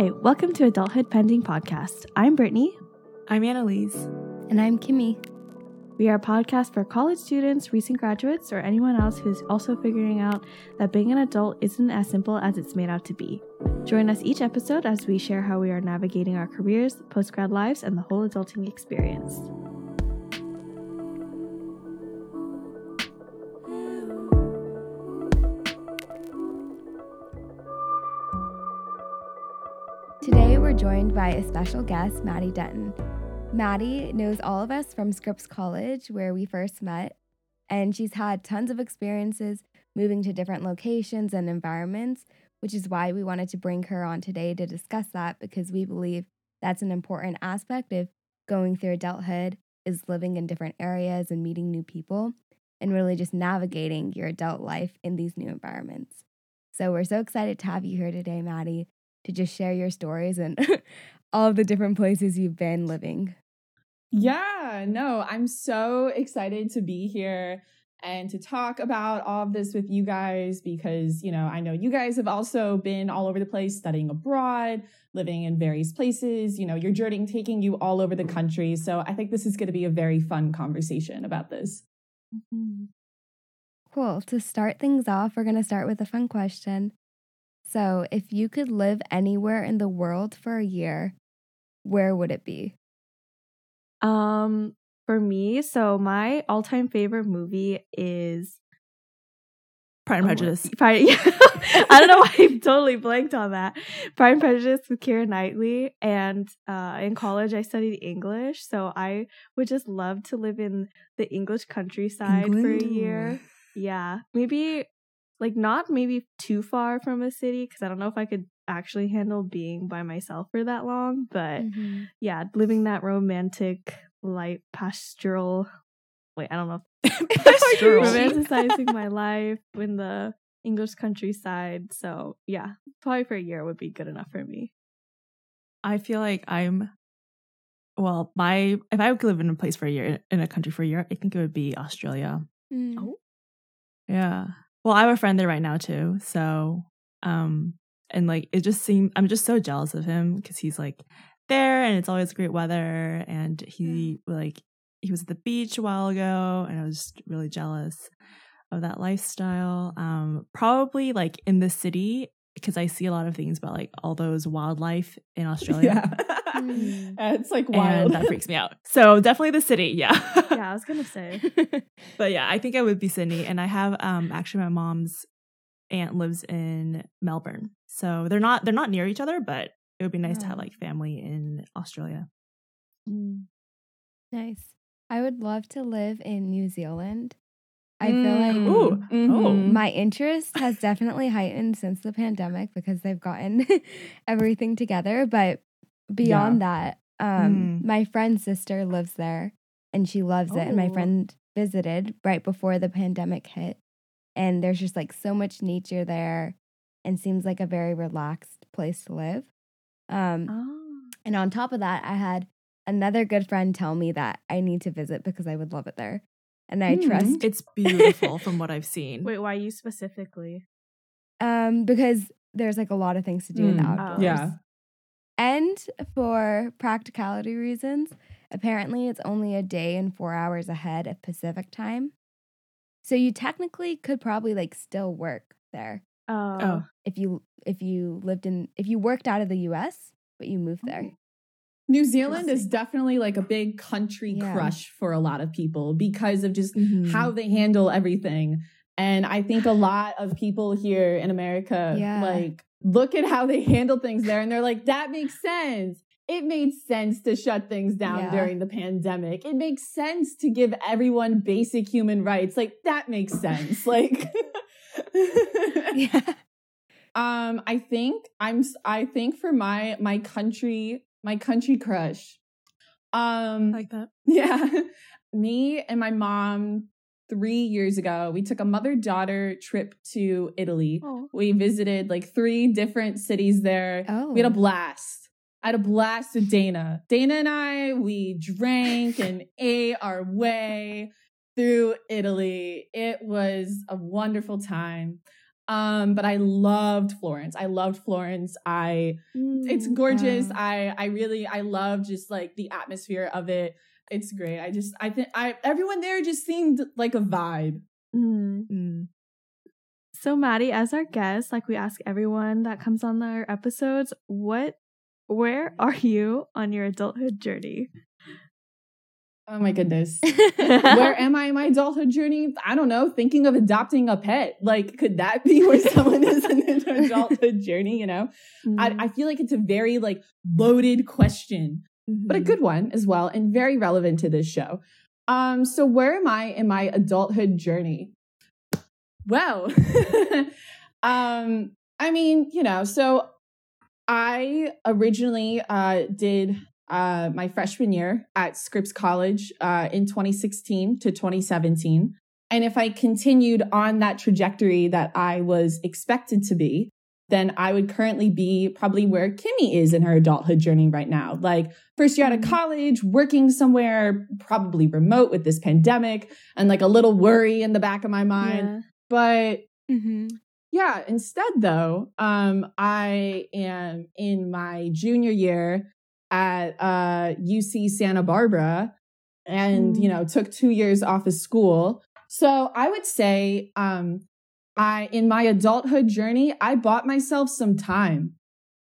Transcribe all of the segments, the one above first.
Hi, welcome to Adulthood Pending Podcast. I'm Brittany. I'm Annalise. And I'm Kimmy. We are a podcast for college students, recent graduates, or anyone else who's also figuring out that being an adult isn't as simple as it's made out to be. Join us each episode as we share how we are navigating our careers, post grad lives, and the whole adulting experience. Joined by a special guest, Maddie Denton. Maddie knows all of us from Scripps College, where we first met, and she's had tons of experiences moving to different locations and environments, which is why we wanted to bring her on today to discuss that because we believe that's an important aspect of going through adulthood is living in different areas and meeting new people and really just navigating your adult life in these new environments. So we're so excited to have you here today, Maddie, to just share your stories and all of the different places you've been living. Yeah, no, I'm so excited to be here and to talk about all of this with you guys because, you know, I know you guys have also been all over the place studying abroad, living in various places, you know, your journey taking you all over the country. So I think this is going to be a very fun conversation about this. Mm-hmm. Cool. To start things off, we're going to start with a fun question. So, if you could live anywhere in the world for a year, where would it be? Um, for me, so my all-time favorite movie is Pride and oh, Prejudice. Pride, yeah. I don't know why I totally blanked on that. Pride and Prejudice with Keira Knightley. And uh, in college, I studied English. So I would just love to live in the English countryside England. for a year. Yeah. Maybe like not maybe too far from a city because I don't know if I could actually handle being by myself for that long. But mm-hmm. yeah, living that romantic, light, pastoral. Wait, I don't know. pastoral. romanticizing my life in the English countryside. So yeah, probably for a year would be good enough for me. I feel like I'm. Well, my if I could live in a place for a year in a country for a year, I think it would be Australia. Mm. Oh, yeah. Well, I have a friend there right now too. So, um, and like it just seemed I'm just so jealous of him because he's like there and it's always great weather and he yeah. like he was at the beach a while ago and I was just really jealous of that lifestyle. Um, probably like in the city because I see a lot of things about like all those wildlife in Australia. Yeah. Mm. it's like wild. And that freaks me out. So definitely the city. Yeah. yeah, I was gonna say. but yeah, I think I would be Sydney. And I have um actually my mom's aunt lives in Melbourne. So they're not they're not near each other, but it would be nice yeah. to have like family in Australia. Mm. Nice. I would love to live in New Zealand. I feel like mm. Ooh, mm-hmm. oh. my interest has definitely heightened since the pandemic because they've gotten everything together. But beyond yeah. that, um, mm. my friend's sister lives there and she loves oh. it. And my oh. friend visited right before the pandemic hit. And there's just like so much nature there and seems like a very relaxed place to live. Um, oh. And on top of that, I had another good friend tell me that I need to visit because I would love it there. And I mm. trust it's beautiful from what I've seen. Wait, why you specifically? Um, because there's like a lot of things to do mm. in the mm. outdoors. Yeah. And for practicality reasons, apparently it's only a day and four hours ahead of Pacific time. So you technically could probably like still work there. Oh. oh. If you if you lived in if you worked out of the US, but you moved there. Oh. New Zealand is definitely like a big country yeah. crush for a lot of people because of just mm-hmm. how they handle everything. And I think a lot of people here in America yeah. like look at how they handle things there and they're like, that makes sense. It made sense to shut things down yeah. during the pandemic. It makes sense to give everyone basic human rights. Like, that makes sense. like, yeah. Um, I think I'm, I think for my, my country, my country crush, um, like that. Yeah. Me and my mom three years ago, we took a mother daughter trip to Italy. Oh. We visited like three different cities there. Oh. We had a oh. blast. I had a blast with Dana. Dana and I, we drank and ate our way through Italy. It was a wonderful time. Um, but I loved Florence. I loved Florence. I mm, it's gorgeous. Yeah. I I really I love just like the atmosphere of it. It's great. I just I think I everyone there just seemed like a vibe. Mm. Mm. So Maddie, as our guest, like we ask everyone that comes on our episodes, what where are you on your adulthood journey? Oh my goodness. where am I in my adulthood journey? I don't know. Thinking of adopting a pet. Like, could that be where someone is in their adulthood journey? You know, mm-hmm. I, I, feel like it's a very like loaded question, mm-hmm. but a mm-hmm. good one as well, and very relevant to this show. Um, so where am I in my adulthood journey? Well, um, I mean, you know, so I originally uh did uh, my freshman year at Scripps College uh, in 2016 to 2017. And if I continued on that trajectory that I was expected to be, then I would currently be probably where Kimmy is in her adulthood journey right now. Like first year out of college, working somewhere, probably remote with this pandemic, and like a little worry in the back of my mind. Yeah. But mm-hmm. yeah, instead though, um, I am in my junior year at uh, UC Santa Barbara and, mm. you know, took two years off of school. So I would say, um, I, in my adulthood journey, I bought myself some time.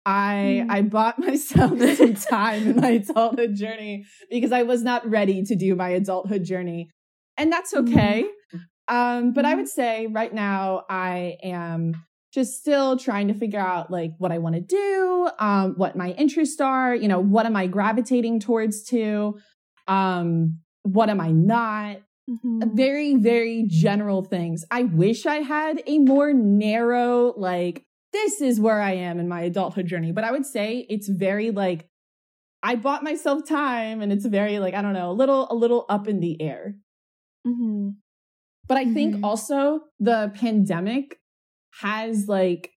I, mm. I bought myself some time in my adulthood journey because I was not ready to do my adulthood journey. And that's mm. okay. Mm. Um, but I mm-hmm. would say right now I am just still trying to figure out like what I want to do, um, what my interests are, you know, what am I gravitating towards to, um, what am I not? Mm-hmm. Very, very general things. I wish I had a more narrow, like, this is where I am in my adulthood journey. But I would say it's very like, I bought myself time and it's very like, I don't know, a little, a little up in the air. Mm-hmm. But I think mm-hmm. also the pandemic has like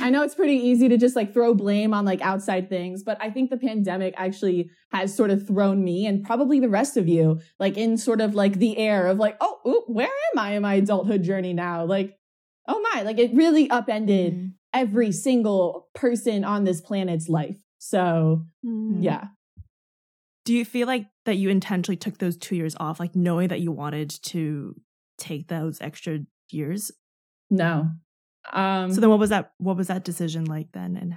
I know it's pretty easy to just like throw blame on like outside things, but I think the pandemic actually has sort of thrown me and probably the rest of you like in sort of like the air of like, oh, ooh, where am I in my adulthood journey now? Like, oh my, like it really upended mm. every single person on this planet's life. So, mm. yeah. Do you feel like that you intentionally took those two years off, like knowing that you wanted to take those extra years? No, um, so then what was that what was that decision like then in,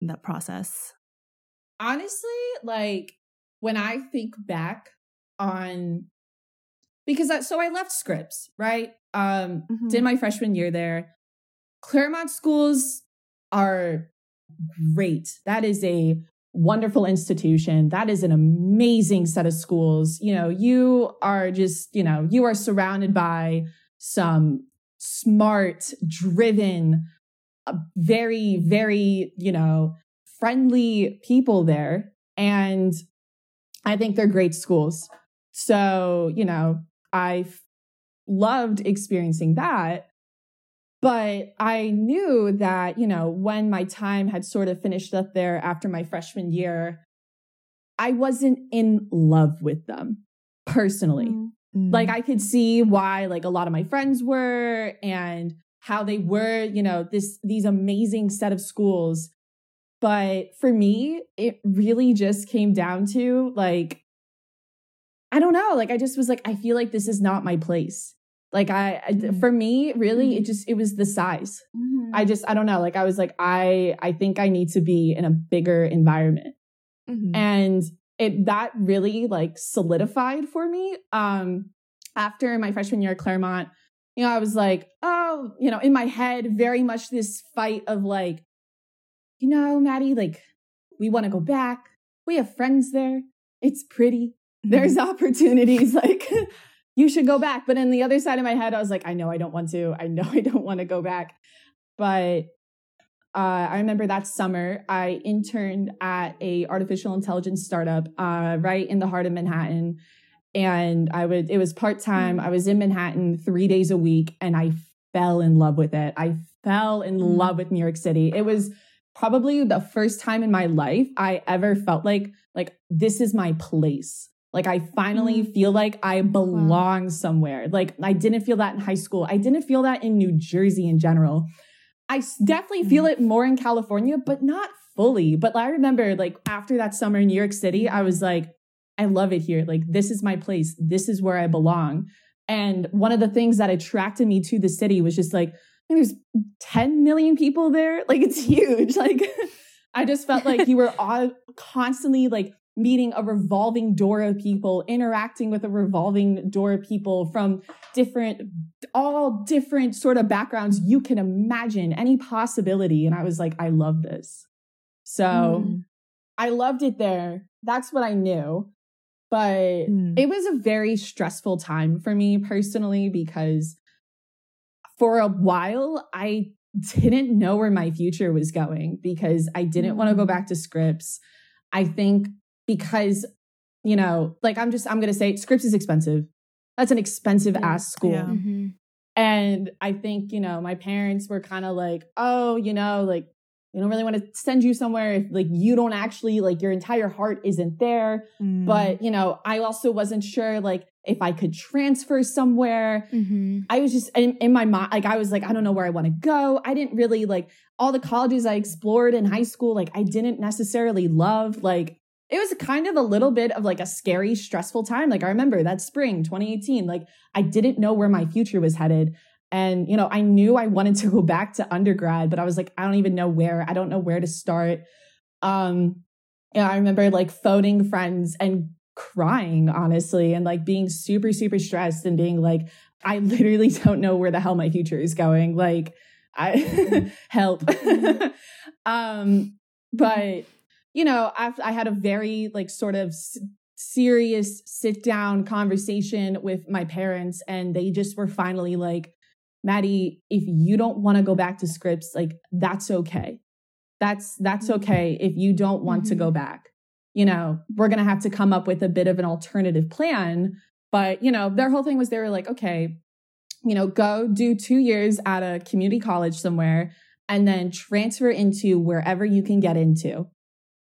in that process? Honestly, like when I think back on because that, so I left Scripps, right? Um, mm-hmm. did my freshman year there. Claremont schools are great. That is a wonderful institution. That is an amazing set of schools. You know, you are just, you know, you are surrounded by some smart, driven, very, very, you know, friendly people there. And I think they're great schools. So, you know, I loved experiencing that. But I knew that, you know, when my time had sort of finished up there after my freshman year, I wasn't in love with them personally. Mm. Like mm. I could see why like a lot of my friends were and how they were, you know, this these amazing set of schools. But for me, it really just came down to like I don't know, like I just was like I feel like this is not my place. Like I, mm-hmm. for me, really, it mm-hmm. just it was the size. Mm-hmm. I just I don't know. Like I was like I I think I need to be in a bigger environment, mm-hmm. and it that really like solidified for me. Um, after my freshman year at Claremont, you know, I was like, oh, you know, in my head, very much this fight of like, you know, Maddie, like, we want to go back. We have friends there. It's pretty. Mm-hmm. There's opportunities. Like, you should go back. But in the other side of my head, I was like, I know I don't want to. I know I don't want to go back. But uh, I remember that summer I interned at a artificial intelligence startup uh, right in the heart of Manhattan, and I would it was part time. I was in Manhattan three days a week, and I fell in love with it. I fell in mm. love with New York City. It was probably the first time in my life I ever felt like like this is my place. Like I finally mm. feel like I belong wow. somewhere. Like I didn't feel that in high school. I didn't feel that in New Jersey in general. I definitely feel mm-hmm. it more in California, but not fully. But I remember like after that summer in New York City, I was like, I love it here. Like, this is my place. This is where I belong. And one of the things that attracted me to the city was just like, there's 10 million people there. Like, it's huge. Like, I just felt like you were all constantly like meeting a revolving door of people, interacting with a revolving door of people from different, all different sort of backgrounds you can imagine, any possibility. And I was like, I love this. So mm. I loved it there. That's what I knew. But mm. it was a very stressful time for me personally because for a while I didn't know where my future was going because I didn't mm. want to go back to Scripps. I think because, you know, like I'm just, I'm going to say Scripps is expensive. That's an expensive yeah. ass school. Yeah. Mm-hmm. And I think, you know, my parents were kind of like, oh, you know, like, we don't really want to send you somewhere if like you don't actually like your entire heart isn't there. Mm. But, you know, I also wasn't sure like if I could transfer somewhere. Mm-hmm. I was just in, in my mind, like, I was like, I don't know where I want to go. I didn't really like all the colleges I explored in high school, like, I didn't necessarily love. Like, it was kind of a little bit of like a scary, stressful time. Like I remember that spring 2018, like I didn't know where my future was headed. And, you know, I knew I wanted to go back to undergrad, but I was like, I don't even know where. I don't know where to start. Um, and I remember like phoning friends and crying, honestly, and like being super, super stressed and being like, I literally don't know where the hell my future is going. Like, I help. um, but you know, I, I had a very like sort of s- serious sit down conversation with my parents, and they just were finally like, Maddie, if you don't want to go back to Scripps, like that's okay. That's that's mm-hmm. okay if you don't want mm-hmm. to go mm-hmm. back. You know, we're gonna have to come up with a bit of an alternative plan. But you know, their whole thing was they were like, okay, you know, go do two years at a community college somewhere and then transfer into wherever you can get into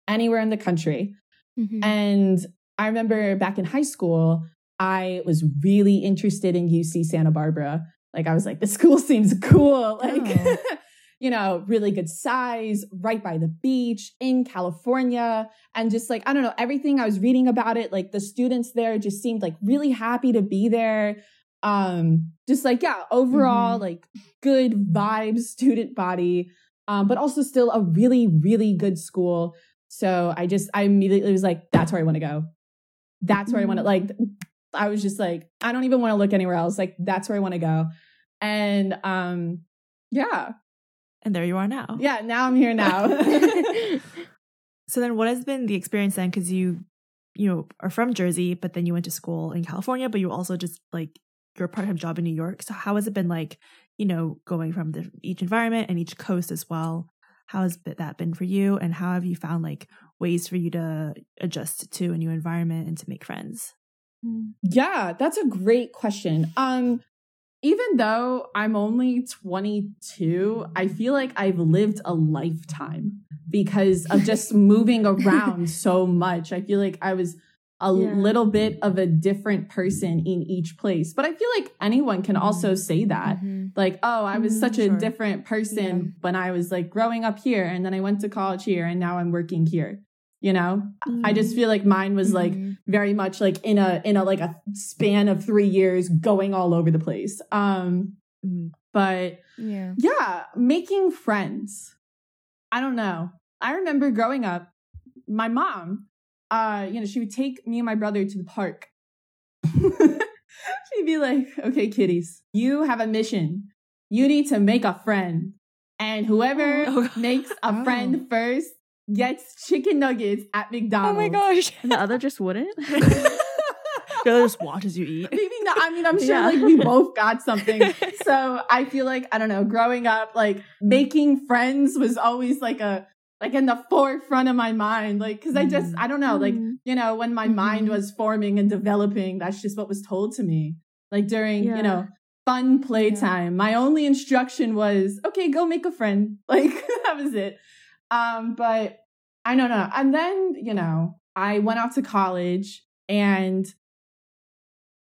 anywhere in the country. Mm-hmm. And I remember back in high school, I was really interested in UC Santa Barbara. Like I was like, the school seems cool. Like, oh. you know, really good size, right by the beach in California. And just like, I don't know, everything I was reading about it, like the students there just seemed like really happy to be there. Um, just like, yeah, overall, mm-hmm. like good vibes, student body. Um, but also still a really, really good school. So I just, I immediately was like, that's where I want to go. That's where I want to, like, I was just like, I don't even want to look anywhere else. Like, that's where I want to go. And, um, yeah. And there you are now. Yeah. Now I'm here now. so then what has been the experience then? Cause you, you know, are from Jersey, but then you went to school in California, but you also just like your part-time job in New York. So how has it been like, you know, going from the, each environment and each coast as well? How has that been for you and how have you found like ways for you to adjust to a new environment and to make friends? Mm. yeah that's a great question. Um even though i'm only 22 i feel like i've lived a lifetime because of just moving around so much. I feel like i was a yeah. little bit of a different person in each place. But I feel like anyone can also mm-hmm. say that. Mm-hmm. Like, oh, I was mm-hmm, such a sure. different person yeah. when I was like growing up here and then I went to college here and now I'm working here. You know? Mm-hmm. I just mm-hmm. feel like mine was like mm-hmm. very much like in a in a like a span of 3 years going all over the place. Um but yeah. Yeah, making friends. I don't know. I remember growing up my mom uh, you know, she would take me and my brother to the park. She'd be like, okay, kiddies, you have a mission. You need to make a friend. And whoever oh, makes a oh. friend first gets chicken nuggets at McDonald's. Oh my gosh. And the other just wouldn't? the other just watches you eat. Maybe not. I mean, I'm sure yeah. like we both got something. so I feel like, I don't know, growing up, like making friends was always like a like in the forefront of my mind like because i just i don't know like mm-hmm. you know when my mm-hmm. mind was forming and developing that's just what was told to me like during yeah. you know fun playtime yeah. my only instruction was okay go make a friend like that was it um but i don't know and then you know i went off to college and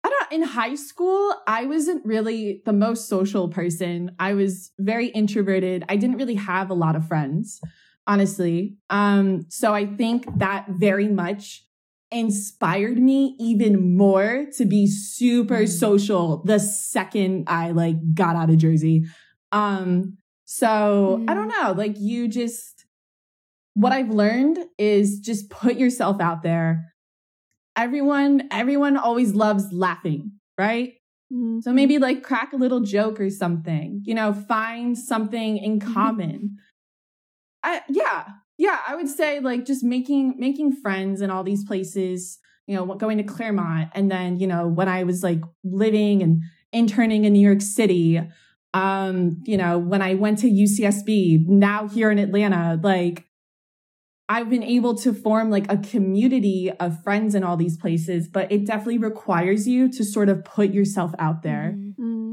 I don't in high school, I wasn't really the most social person. I was very introverted. I didn't really have a lot of friends, honestly. Um, so I think that very much inspired me even more to be super mm. social the second I like got out of Jersey. Um, so mm. I don't mm. know, like you just what I've learned is just put yourself out there. Everyone, everyone always loves laughing, right? Mm-hmm. So maybe like crack a little joke or something, you know, find something in mm-hmm. common. I, yeah, yeah, I would say like just making making friends in all these places, you know, going to Claremont and then, you know, when I was like living and interning in New York City, um, you know, when I went to UCSB, now here in Atlanta, like I've been able to form like a community of friends in all these places, but it definitely requires you to sort of put yourself out there. Mm-hmm.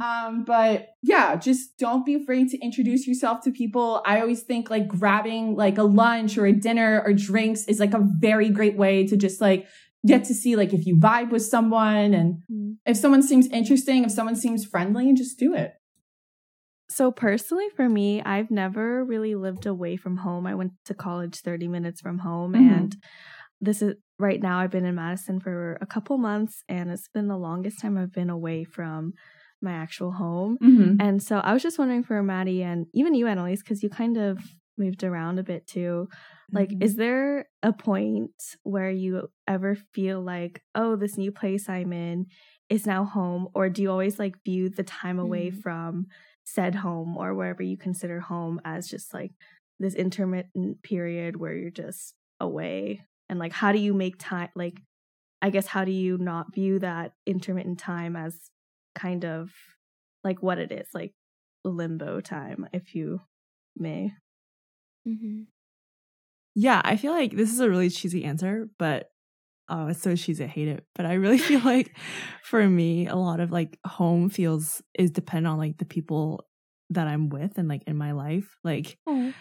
Um, but yeah, just don't be afraid to introduce yourself to people. I always think like grabbing like a lunch or a dinner or drinks is like a very great way to just like get to see like if you vibe with someone and mm-hmm. if someone seems interesting, if someone seems friendly, and just do it. So personally for me, I've never really lived away from home. I went to college 30 minutes from home mm-hmm. and this is right now I've been in Madison for a couple months and it's been the longest time I've been away from my actual home. Mm-hmm. And so I was just wondering for Maddie and even you Annalise cuz you kind of moved around a bit too. Like mm-hmm. is there a point where you ever feel like, "Oh, this new place I'm in is now home?" or do you always like view the time away mm-hmm. from said home or wherever you consider home as just like this intermittent period where you're just away and like how do you make time like i guess how do you not view that intermittent time as kind of like what it is like limbo time if you may mm-hmm. yeah i feel like this is a really cheesy answer but oh, it's so cheesy. I hate it. But I really feel like for me, a lot of like home feels is dependent on like the people that I'm with and like in my life. Like oh.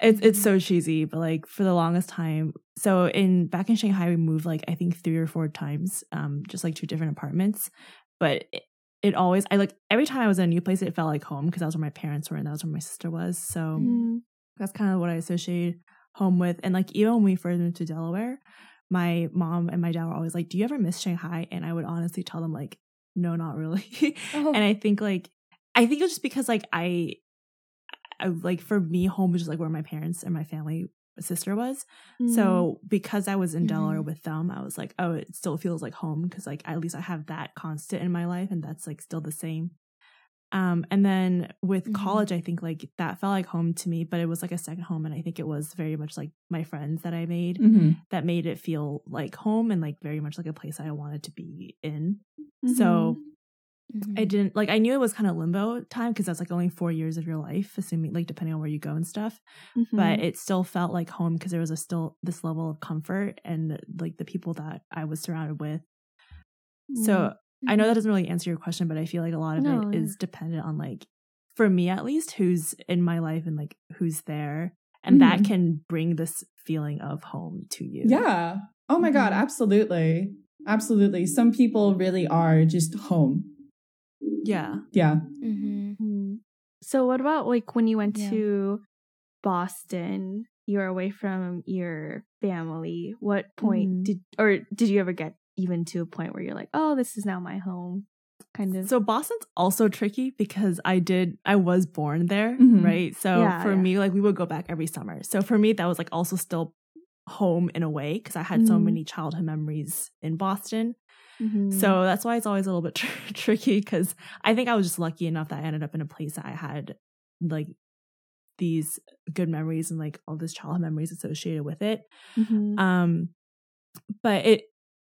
it's it's mm-hmm. so cheesy, but like for the longest time. So in back in Shanghai, we moved like I think three or four times, um, just like two different apartments. But it, it always I like every time I was in a new place, it felt like home because that was where my parents were and that was where my sister was. So mm. that's kind of what I associate home with. And like even when we first moved to Delaware, my mom and my dad were always like, Do you ever miss Shanghai? And I would honestly tell them, like, no, not really. Oh. and I think like I think it's just because like I, I like for me, home was just like where my parents and my family sister was. Mm. So because I was in Delaware mm. with them, I was like, oh, it still feels like home because like at least I have that constant in my life and that's like still the same. Um, and then with mm-hmm. college, I think like that felt like home to me, but it was like a second home. And I think it was very much like my friends that I made mm-hmm. that made it feel like home and like very much like a place I wanted to be in. Mm-hmm. So I mm-hmm. didn't like, I knew it was kind of limbo time because that's like only four years of your life, assuming like depending on where you go and stuff. But mm-hmm. it still felt like home because there was a still this level of comfort and like the people that I was surrounded with. So mm-hmm. I know that mm-hmm. doesn't really answer your question, but I feel like a lot of no, it is dependent on like for me at least who's in my life and like who's there and mm-hmm. that can bring this feeling of home to you. Yeah. Oh my god, mm-hmm. absolutely. Absolutely. Some people really are just home. Yeah. Yeah. Mm-hmm. So what about like when you went yeah. to Boston, you were away from your family. What point mm. did or did you ever get even to a point where you're like, oh, this is now my home, kind of. So Boston's also tricky because I did, I was born there, mm-hmm. right? So yeah, for yeah. me, like we would go back every summer. So for me, that was like also still home in a way because I had mm-hmm. so many childhood memories in Boston. Mm-hmm. So that's why it's always a little bit tr- tricky because I think I was just lucky enough that I ended up in a place that I had like these good memories and like all this childhood memories associated with it. Mm-hmm. Um, but it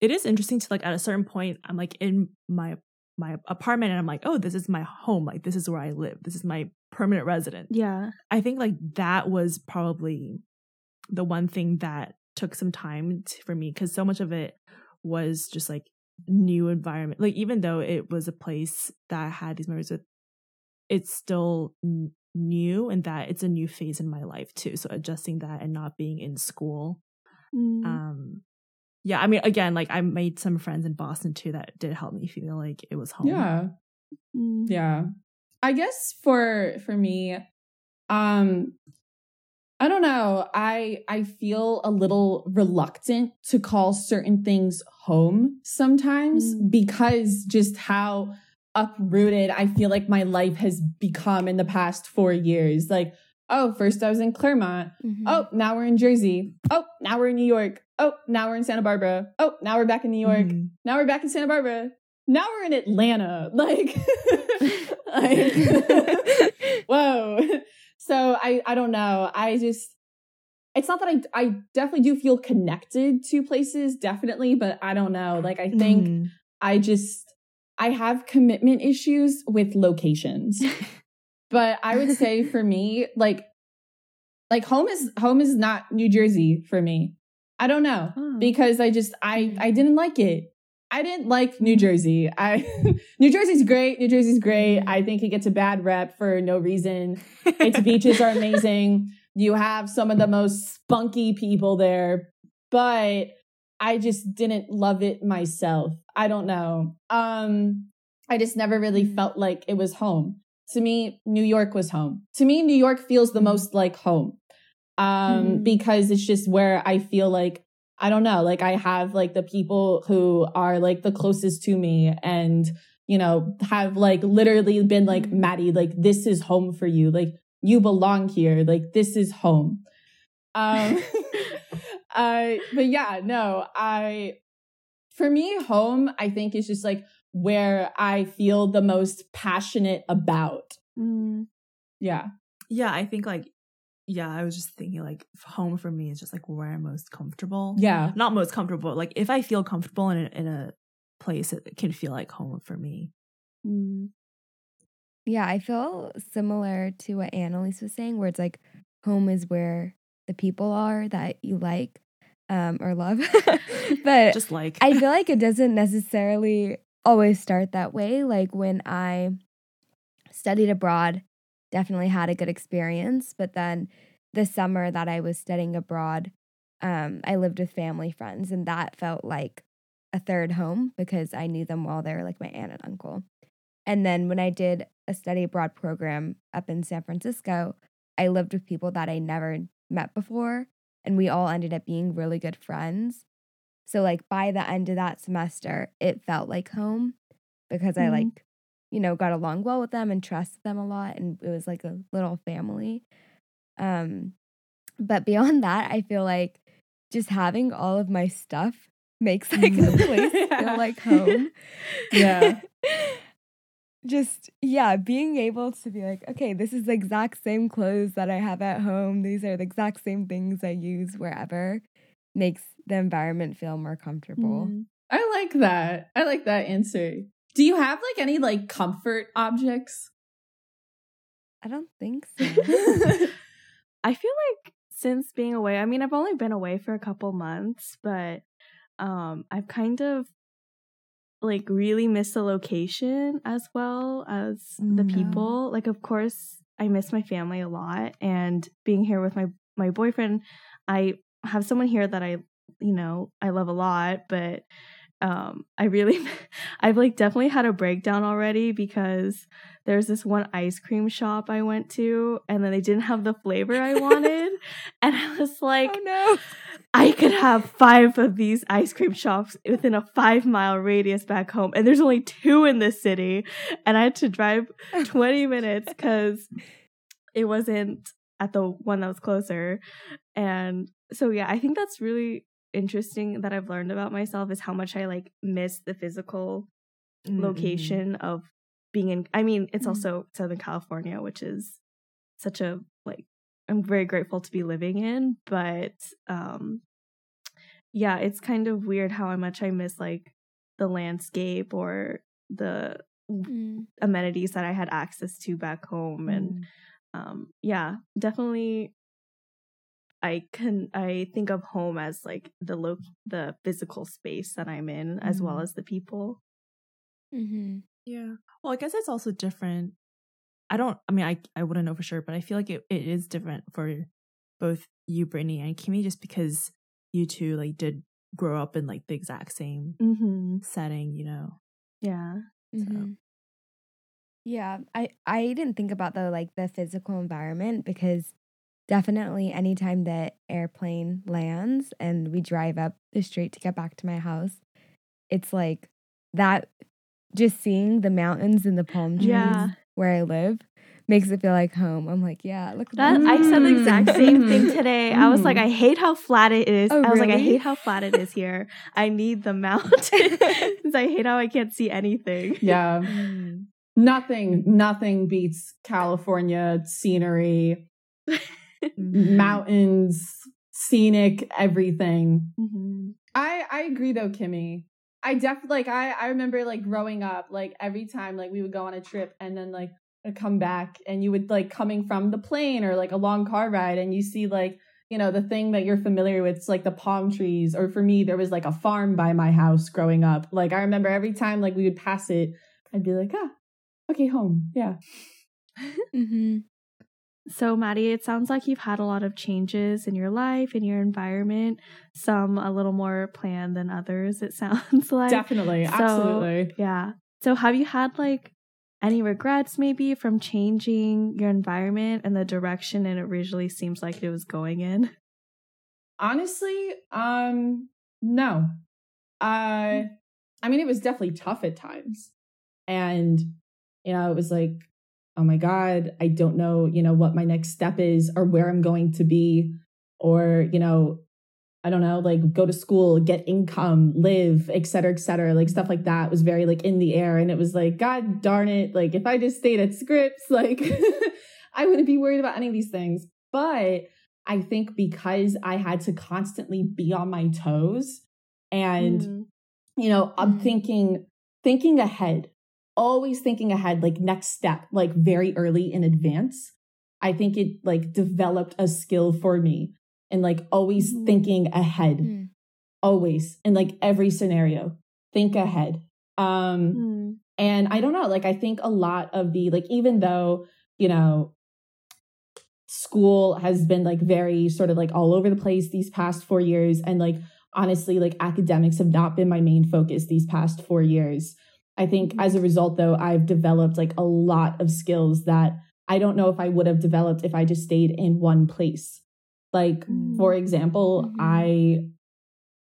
it is interesting to like at a certain point i'm like in my my apartment and i'm like oh this is my home like this is where i live this is my permanent residence. yeah i think like that was probably the one thing that took some time to, for me because so much of it was just like new environment like even though it was a place that i had these memories with it's still n- new and that it's a new phase in my life too so adjusting that and not being in school mm. um yeah, I mean, again, like I made some friends in Boston too that did help me feel like it was home. Yeah. Mm. Yeah. I guess for for me, um, I don't know. I I feel a little reluctant to call certain things home sometimes mm. because just how uprooted I feel like my life has become in the past 4 years. Like, oh, first I was in Claremont. Mm-hmm. Oh, now we're in Jersey. Oh, now we're in New York. Oh, now we're in Santa Barbara. Oh, now we're back in New York. Mm. Now we're back in Santa Barbara. Now we're in Atlanta. Like, like whoa. So I I don't know. I just it's not that I I definitely do feel connected to places, definitely, but I don't know. Like I think mm. I just I have commitment issues with locations. but I would say for me, like like home is home is not New Jersey for me. I don't know oh. because I just I I didn't like it. I didn't like New Jersey. I New Jersey's great. New Jersey's great. I think it gets a bad rep for no reason. Its beaches are amazing. You have some of the most spunky people there, but I just didn't love it myself. I don't know. Um I just never really mm. felt like it was home. To me, New York was home. To me, New York feels the most like home. Um mm. because it's just where I feel like I don't know, like I have like the people who are like the closest to me and, you know, have like literally been like. Maddie, like this is home for you. Like you belong here. Like this is home. Um, uh, but yeah, no, I, for me, home, I think is just like where I feel the most passionate about. Mm. Yeah. Yeah. I think like yeah, I was just thinking like home for me is just like where I'm most comfortable. Yeah. Not most comfortable. Like if I feel comfortable in a, in a place, it can feel like home for me. Mm. Yeah, I feel similar to what Annalise was saying, where it's like home is where the people are that you like um, or love. but just like I feel like it doesn't necessarily always start that way. Like when I studied abroad, definitely had a good experience. But then the summer that I was studying abroad, um, I lived with family friends, and that felt like a third home because I knew them well. They were like my aunt and uncle. And then when I did a study abroad program up in San Francisco, I lived with people that I never met before, and we all ended up being really good friends. So, like, by the end of that semester, it felt like home because mm-hmm. I like you know, got along well with them and trusted them a lot. And it was like a little family. Um, but beyond that, I feel like just having all of my stuff makes like a place feel like home. Yeah. just yeah, being able to be like, okay, this is the exact same clothes that I have at home. These are the exact same things I use wherever makes the environment feel more comfortable. Mm. I like that. I like that answer. Do you have like any like comfort objects? I don't think so. I feel like since being away, I mean, I've only been away for a couple months, but um, I've kind of like really missed the location as well as the mm, people. Like, of course, I miss my family a lot, and being here with my my boyfriend, I have someone here that I, you know, I love a lot, but um i really i've like definitely had a breakdown already because there's this one ice cream shop i went to and then they didn't have the flavor i wanted. And i was like oh no. I could have five of these ice cream shops within a five mile radius back home. And there's only two in this city and i had to drive 20 minutes because it wasn't at the one that was closer. And so yeah i think that's really interesting that I've learned about myself is how much I like miss the physical mm-hmm. location of being in I mean, it's mm-hmm. also Southern California, which is such a like I'm very grateful to be living in, but um yeah, it's kind of weird how much I miss like the landscape or the mm. amenities that I had access to back home mm. and um yeah, definitely I can I think of home as like the lo- the physical space that I'm in mm-hmm. as well mm-hmm. as the people. Mm-hmm. Yeah. Well, I guess it's also different. I don't. I mean, I I wouldn't know for sure, but I feel like it, it is different for both you, Brittany, and Kimmy, just because you two like did grow up in like the exact same mm-hmm. setting, you know. Yeah. Mm-hmm. So. Yeah, I I didn't think about the like the physical environment because definitely anytime that airplane lands and we drive up the street to get back to my house, it's like that just seeing the mountains and the palm trees yeah. where I live makes it feel like home. I'm like, yeah, look at that. I said the exact same thing today. I was like, I hate how flat it is. Oh, I was really? like, I hate how flat it is here. I need the mountains. I hate how I can't see anything. Yeah. Mm. Nothing, nothing beats California scenery. mountains, scenic, everything. Mm-hmm. I I agree though, Kimmy. I definitely like I I remember like growing up, like every time like we would go on a trip and then like come back and you would like coming from the plane or like a long car ride and you see like you know the thing that you're familiar with it's like the palm trees or for me there was like a farm by my house growing up like i remember every time like we would pass it i'd be like ah okay home yeah mm-hmm. So maddie it sounds like you've had a lot of changes in your life in your environment some a little more planned than others it sounds like definitely so, absolutely yeah so have you had like any regrets maybe from changing your environment and the direction it originally seems like it was going in? Honestly, um no. Uh I mean it was definitely tough at times. And you know, it was like, oh my god, I don't know, you know, what my next step is or where I'm going to be or, you know, I don't know, like go to school, get income, live, et cetera, et cetera. Like stuff like that was very like in the air. And it was like, God darn it. Like if I just stayed at Scripps, like I wouldn't be worried about any of these things. But I think because I had to constantly be on my toes and, mm. you know, I'm mm. thinking, thinking ahead, always thinking ahead, like next step, like very early in advance. I think it like developed a skill for me and like always mm-hmm. thinking ahead. Mm. Always in like every scenario. Think ahead. Um mm. and I don't know, like I think a lot of the like even though, you know, school has been like very sort of like all over the place these past 4 years and like honestly like academics have not been my main focus these past 4 years. I think mm-hmm. as a result though I've developed like a lot of skills that I don't know if I would have developed if I just stayed in one place. Like, mm. for example, mm-hmm. I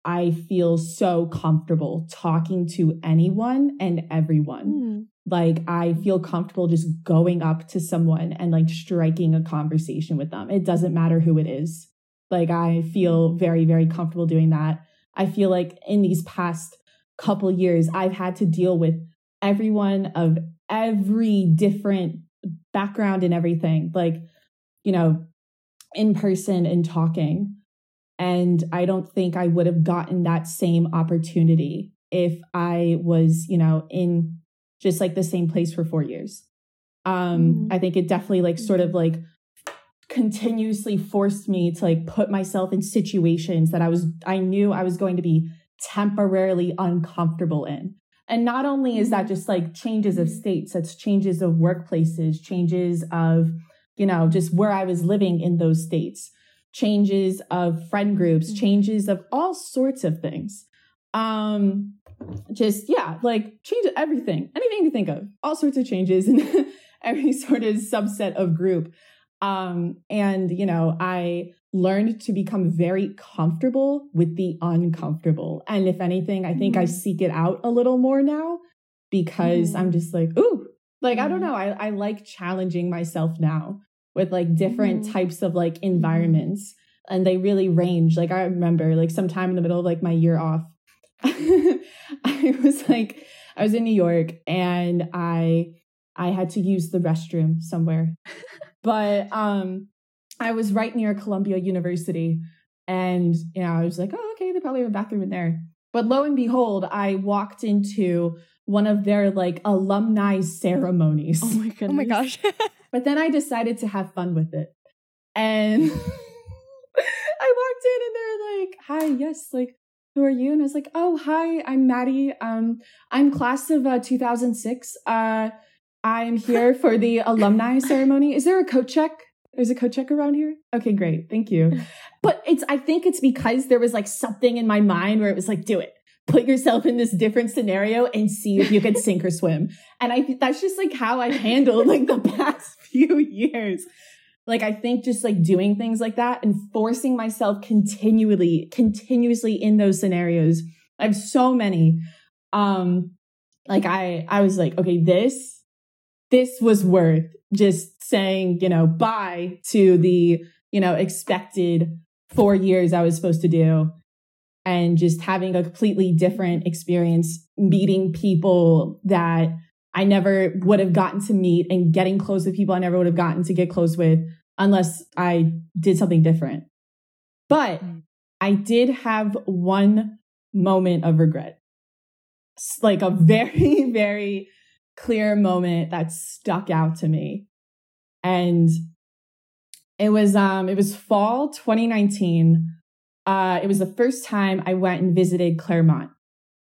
I feel so comfortable talking to anyone and everyone. Mm. Like I feel comfortable just going up to someone and like striking a conversation with them. It doesn't matter who it is. Like I feel mm. very very comfortable doing that. I feel like in these past couple years I've had to deal with everyone of every different background and everything. Like, you know, in person and talking. And I don't think I would have gotten that same opportunity if I was, you know, in just like the same place for four years. Um, mm-hmm. I think it definitely like sort of like continuously forced me to like put myself in situations that I was, I knew I was going to be temporarily uncomfortable in. And not only is that mm-hmm. just like changes of states, that's changes of workplaces, changes of you know, just where I was living in those states, changes of friend groups, mm-hmm. changes of all sorts of things. Um, just, yeah, like change everything, anything you can think of, all sorts of changes in every sort of subset of group. Um, and, you know, I learned to become very comfortable with the uncomfortable. And if anything, I think mm-hmm. I seek it out a little more now because mm-hmm. I'm just like, ooh, like, I don't mm-hmm. know. I, I like challenging myself now with like different mm-hmm. types of like mm-hmm. environments and they really range like i remember like sometime in the middle of like my year off i was like i was in new york and i i had to use the restroom somewhere but um i was right near columbia university and you know i was like oh okay they probably have a bathroom in there but lo and behold i walked into one of their like alumni ceremonies. Oh my goodness. Oh my gosh. but then I decided to have fun with it. And I walked in and they're like, "Hi, yes, like who are you?" And I was like, "Oh, hi, I'm Maddie. Um I'm class of uh, 2006. Uh I'm here for the alumni ceremony. Is there a coat check?" There's a coat check around here? Okay, great. Thank you. But it's, I think it's because there was like something in my mind where it was like, do it. Put yourself in this different scenario and see if you can sink or swim. And I think that's just like how I've handled like the past few years. Like, I think just like doing things like that and forcing myself continually, continuously in those scenarios. I have so many. Um, like I, I was like, okay, this, this was worth just saying, you know, bye to the, you know, expected four years I was supposed to do and just having a completely different experience, meeting people that I never would have gotten to meet and getting close with people I never would have gotten to get close with unless I did something different. But mm. I did have one moment of regret. Like a very, very clear moment that stuck out to me. And it was um it was fall 2019. Uh it was the first time I went and visited Claremont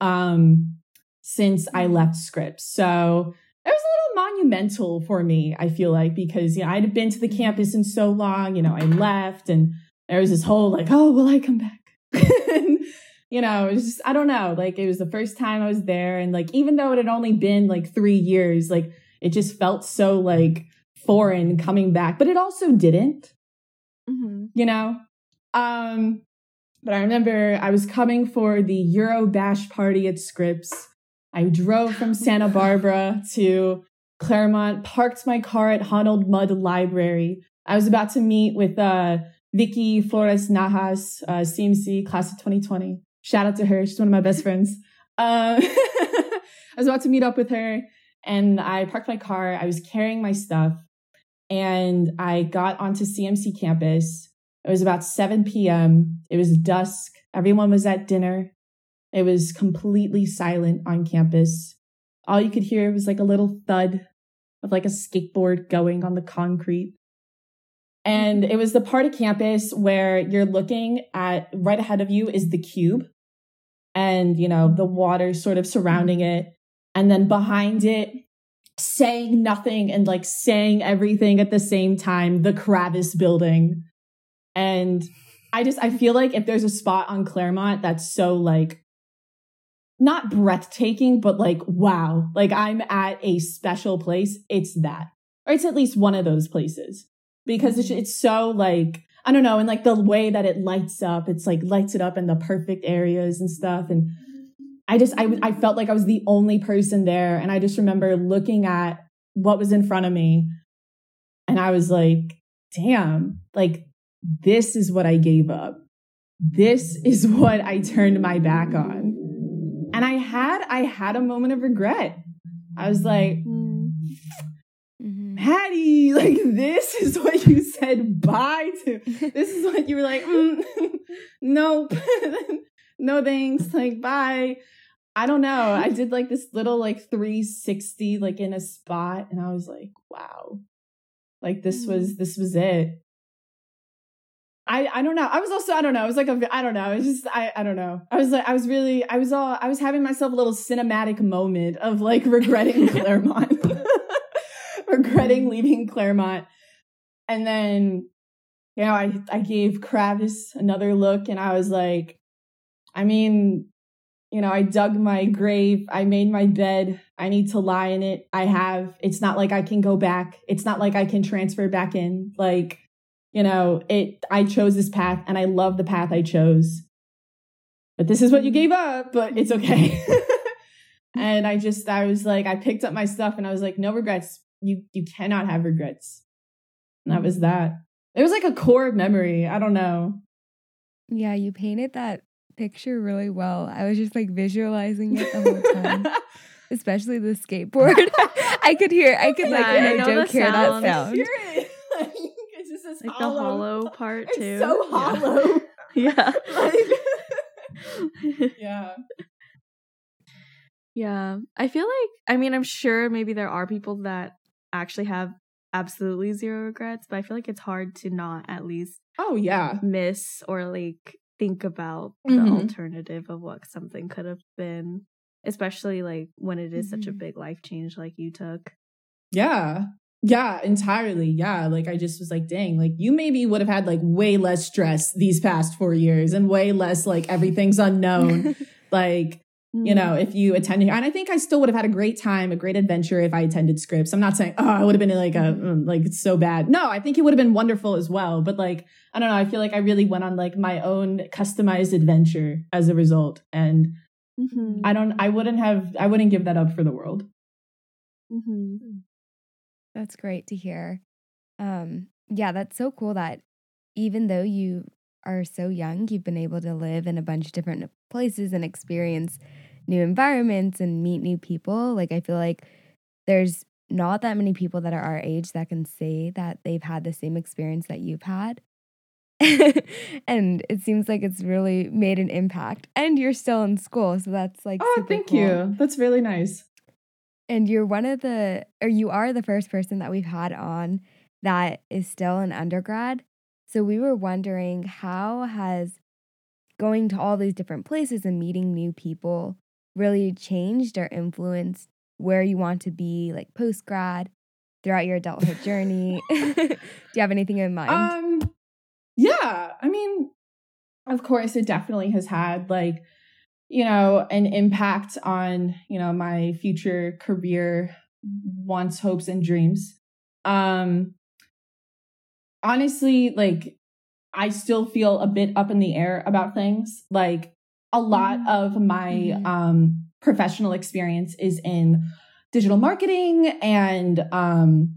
um since I mm. left Scripps. So it was a little monumental for me, I feel like, because you know, I'd been to the campus in so long, you know, I left and there was this whole like, oh, will I come back? you know, it was just, I don't know. Like it was the first time I was there. And like, even though it had only been like three years, like it just felt so like foreign coming back, but it also didn't, mm-hmm. you know? Um, but I remember I was coming for the Euro Bash party at Scripps. I drove from Santa Barbara to Claremont, parked my car at Honnold Mudd Library. I was about to meet with uh, Vicky Flores Najas, uh, CMC class of 2020. Shout out to her. She's one of my best friends. Uh, I was about to meet up with her and I parked my car. I was carrying my stuff and I got onto CMC campus. It was about 7 p.m. It was dusk. Everyone was at dinner. It was completely silent on campus. All you could hear was like a little thud of like a skateboard going on the concrete. And it was the part of campus where you're looking at right ahead of you is the cube and, you know, the water sort of surrounding it. And then behind it, saying nothing and like saying everything at the same time, the Kravis building. And I just, I feel like if there's a spot on Claremont that's so like, not breathtaking, but like, wow, like I'm at a special place, it's that. Or it's at least one of those places because it's, it's so like, I don't know, and like the way that it lights up, it's like lights it up in the perfect areas and stuff. And I just, I, I felt like I was the only person there. And I just remember looking at what was in front of me. And I was like, damn, like this is what I gave up. This is what I turned my back on. And I had, I had a moment of regret. I was like, Patty, like this is what you said bye to. This is what you were like, mm, nope, no thanks, like bye. I don't know. I did like this little like 360 like in a spot and I was like, wow. Like this was mm. this was it. I I don't know. I was also I don't know. I was like a I don't know. It's just I I don't know. I was like I was really I was all I was having myself a little cinematic moment of like regretting Claremont regretting leaving Claremont. And then, you know, I, I gave Kravis another look and I was like, I mean, you know, I dug my grave. I made my bed. I need to lie in it. I have. It's not like I can go back. It's not like I can transfer back in. Like, you know, it, I chose this path and I love the path I chose. But this is what you gave up, but it's okay. and I just, I was like, I picked up my stuff and I was like, no regrets you you cannot have regrets. And that mm. was that. It was like a core memory. I don't know. Yeah, you painted that picture really well. I was just like visualizing it the whole time. Especially the skateboard. I could hear I could yeah, like in a joke hear that sound. Hear it. like, it's just this like hollow. the hollow part too. It's so hollow. Yeah. like, yeah. Yeah. I feel like I mean I'm sure maybe there are people that actually have absolutely zero regrets, but I feel like it's hard to not at least oh yeah miss or like think about mm-hmm. the alternative of what something could have been, especially like when it is mm-hmm. such a mm-hmm. big life change like you took. Yeah. Yeah, entirely. Yeah. Like I just was like, dang, like you maybe would have had like way less stress these past four years and way less like everything's unknown. like, you know, mm. if you attended, and I think I still would have had a great time, a great adventure if I attended Scripps. I'm not saying, oh, I would have been like a, mm, like it's so bad. No, I think it would have been wonderful as well. But like, I don't know. I feel like I really went on like my own customized adventure as a result. And mm-hmm. I don't, I wouldn't have, I wouldn't give that up for the world. Mm-hmm. That's great to hear. Um, yeah, that's so cool that even though you are so young, you've been able to live in a bunch of different places and experience new environments and meet new people. Like, I feel like there's not that many people that are our age that can say that they've had the same experience that you've had. and it seems like it's really made an impact. And you're still in school, so that's like oh, thank cool. you. That's really nice. And you're one of the, or you are the first person that we've had on that is still an undergrad. So we were wondering how has going to all these different places and meeting new people really changed or influenced where you want to be like post grad throughout your adulthood journey? Do you have anything in mind? Um yeah, I mean of course it definitely has had like you know, an impact on, you know, my future career wants, hopes, and dreams. Um, honestly, like, I still feel a bit up in the air about things. Like, a lot mm-hmm. of my mm-hmm. um, professional experience is in digital marketing and, um,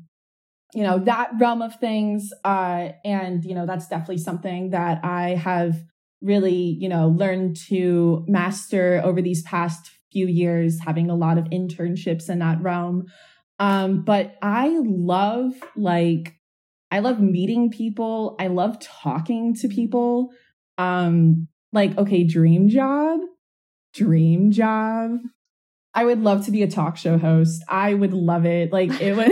you know, that realm of things. Uh, and, you know, that's definitely something that I have really, you know, learned to master over these past few years, having a lot of internships in that realm. Um, but I love like, I love meeting people. I love talking to people. Um, like, okay, dream job, dream job. I would love to be a talk show host. I would love it. Like, it would.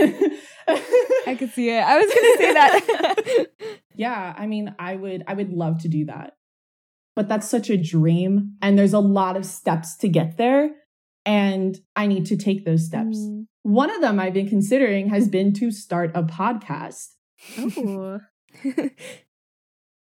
I could see it. I was going to say that. yeah, I mean, I would I would love to do that but that's such a dream. And there's a lot of steps to get there. And I need to take those steps. Mm. One of them I've been considering has been to start a podcast. Oh.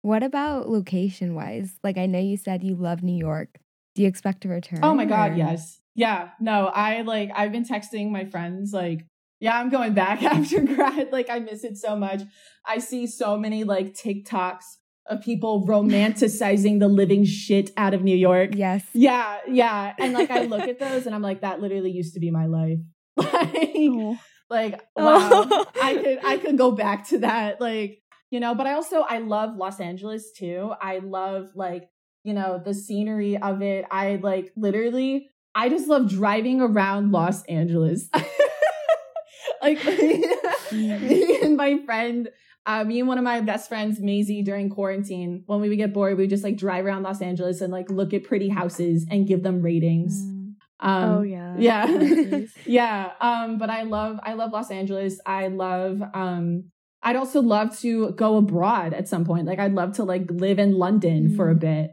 what about location wise? Like, I know you said you love New York. Do you expect to return? Oh my God, yes. Yeah, no, I like, I've been texting my friends, like, yeah, I'm going back after grad. Like, I miss it so much. I see so many like TikToks of people romanticizing the living shit out of New York. Yes. Yeah, yeah. And like I look at those and I'm like, that literally used to be my life. like, oh. like wow. I could I could go back to that. Like, you know, but I also I love Los Angeles too. I love like, you know, the scenery of it. I like literally I just love driving around Los Angeles. like me and my friend uh, me and one of my best friends, Maisie, during quarantine, when we would get bored, we would just like drive around Los Angeles and like look at pretty houses and give them ratings. Mm. Um, oh yeah, yeah, yeah. Um, but I love, I love Los Angeles. I love, um, I'd also love to go abroad at some point. Like I'd love to like live in London mm. for a mm. bit,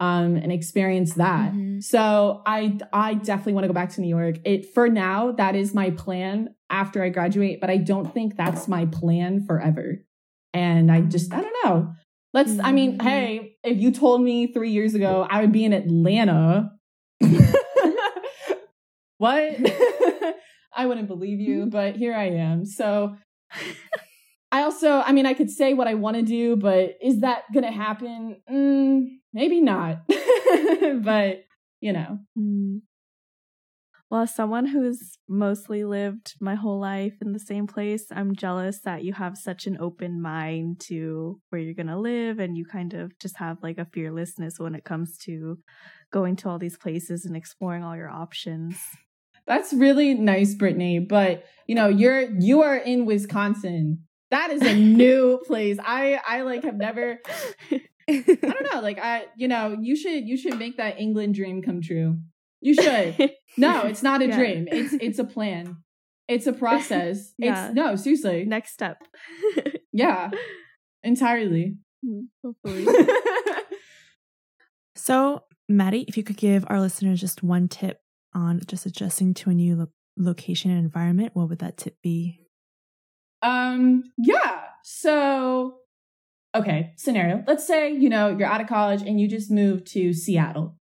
um, and experience that. Mm-hmm. So I, I definitely want to go back to New York. It for now, that is my plan after I graduate, but I don't think that's my plan forever. And I just, I don't know. Let's, mm-hmm. I mean, mm-hmm. hey, if you told me three years ago I would be in Atlanta, what? I wouldn't believe you, mm-hmm. but here I am. So I also, I mean, I could say what I want to do, but is that going to happen? Mm, maybe not. but, you know. Mm. Well, as someone who's mostly lived my whole life in the same place, I'm jealous that you have such an open mind to where you're going to live and you kind of just have like a fearlessness when it comes to going to all these places and exploring all your options. That's really nice, Brittany. But you know, you're you are in Wisconsin. That is a new place. I I like have never I don't know, like I you know, you should you should make that England dream come true. You should. no, it's not a yeah. dream. It's it's a plan. It's a process. yeah. It's no, seriously. Next step. yeah. Entirely. Mm, hopefully. so, Maddie, if you could give our listeners just one tip on just adjusting to a new lo- location and environment, what would that tip be? Um, yeah. So, okay, scenario. Let's say, you know, you're out of college and you just moved to Seattle,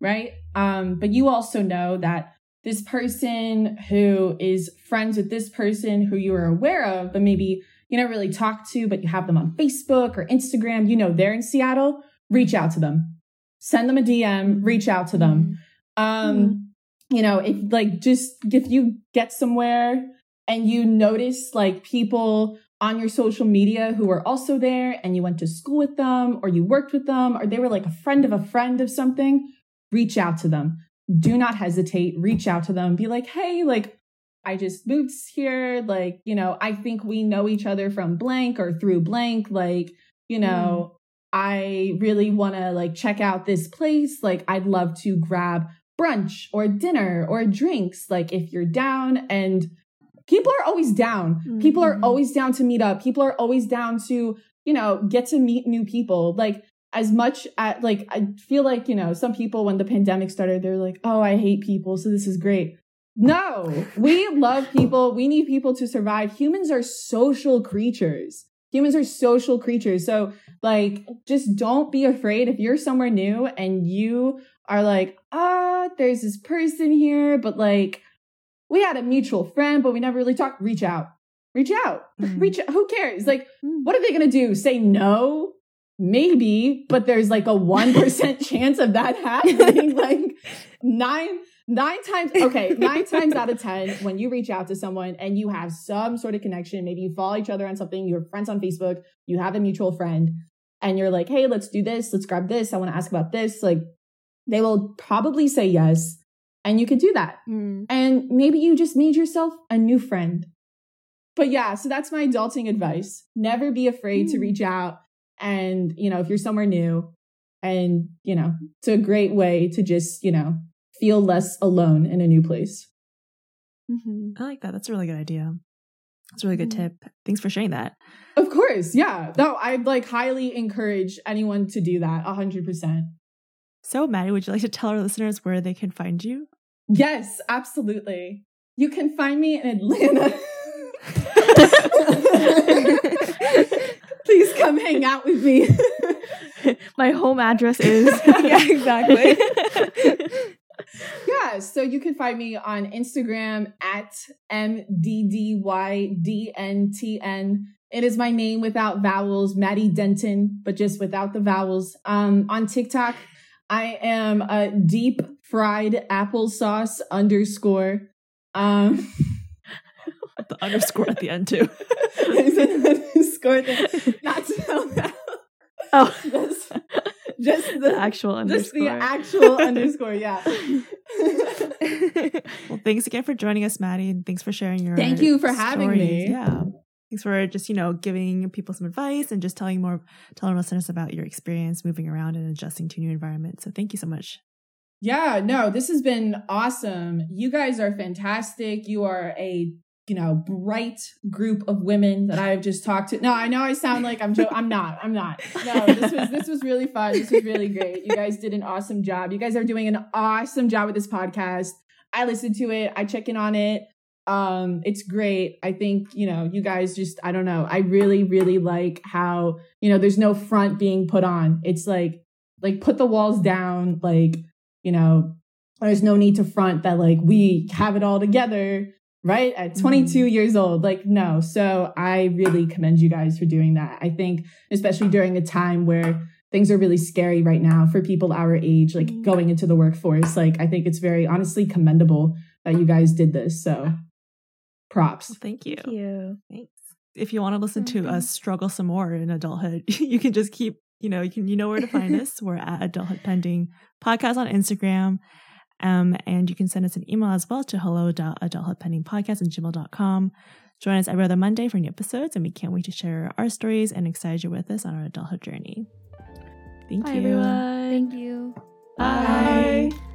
right? Um, but you also know that this person who is friends with this person who you are aware of, but maybe you don't really talk to, but you have them on Facebook or Instagram, you know, they're in Seattle, reach out to them. Send them a DM, reach out to them. Mm-hmm. Um, mm-hmm. you know, if like just if you get somewhere and you notice like people on your social media who are also there and you went to school with them or you worked with them or they were like a friend of a friend of something, reach out to them. Do not hesitate. Reach out to them. Be like, hey, like, I just moved here. Like, you know, I think we know each other from blank or through blank. Like, you know, mm. I really want to like check out this place. Like, I'd love to grab brunch or dinner or drinks. Like, if you're down and people are always down. Mm-hmm. People are mm-hmm. always down to meet up. People are always down to, you know, get to meet new people. Like as much at like I feel like, you know, some people when the pandemic started, they're like, "Oh, I hate people, so this is great." No, we love people. We need people to survive. Humans are social creatures. Humans are social creatures. So, like, just don't be afraid if you're somewhere new and you are like, ah, there's this person here, but like, we had a mutual friend, but we never really talked. Reach out. Reach out. Mm. Reach out. Who cares? Like, mm. what are they going to do? Say no? Maybe, but there's like a 1% chance of that happening. like nine, nine times. Okay. Nine times out of 10, when you reach out to someone and you have some sort of connection, maybe you follow each other on something, you're friends on Facebook, you have a mutual friend and you're like, Hey, let's do this. Let's grab this. I want to ask about this. Like they will probably say yes and you could do that. Mm. And maybe you just made yourself a new friend. But yeah, so that's my adulting advice. Never be afraid mm. to reach out. And, you know, if you're somewhere new and, you know, it's a great way to just, you know, feel less alone in a new place. Mm-hmm. I like that. That's a really good idea. That's a really good mm-hmm. tip. Thanks for sharing that. Of course. Yeah. No, I'd like highly encourage anyone to do that 100%. So, Maddie, would you like to tell our listeners where they can find you? Yes, absolutely. You can find me in Atlanta. Please come hang out with me. My home address is. yeah, exactly. yeah, so you can find me on Instagram at MDDYDNTN. It is my name without vowels, Maddie Denton, but just without the vowels. Um, on TikTok, I am a deep fried applesauce underscore. Um, the underscore at the end too. There's an underscore there. Not spell that. Oh, just, just the actual underscore. Just the actual underscore. Yeah. well, thanks again for joining us, Maddie, and thanks for sharing your. Thank you for having me. Yeah. Thanks for just, you know, giving people some advice and just telling more, telling listeners about your experience moving around and adjusting to new environment. So thank you so much. Yeah, no, this has been awesome. You guys are fantastic. You are a, you know, bright group of women that I've just talked to. No, I know I sound like I'm I'm not. I'm not. No, this was this was really fun. This was really great. You guys did an awesome job. You guys are doing an awesome job with this podcast. I listened to it. I check in on it. Um, it's great. I think, you know, you guys just, I don't know. I really, really like how, you know, there's no front being put on. It's like, like put the walls down, like, you know, there's no need to front that like we have it all together, right? At 22 mm. years old. Like, no. So I really commend you guys for doing that. I think, especially during a time where things are really scary right now for people our age, like mm. going into the workforce. Like, I think it's very honestly commendable that you guys did this. So props. Well, thank you. Thank you. Thanks. If you want to listen mm-hmm. to us struggle some more in adulthood, you can just keep, you know, you can you know where to find us. We're at Adulthood Pending Podcast on Instagram. Um, and you can send us an email as well to hello.adulthoodpendingpodcast at gmail.com. Join us every other Monday for new episodes, and we can't wait to share our stories and excite you with us on our adulthood journey. Thank Bye, you. Everyone. Thank you. Bye. Bye.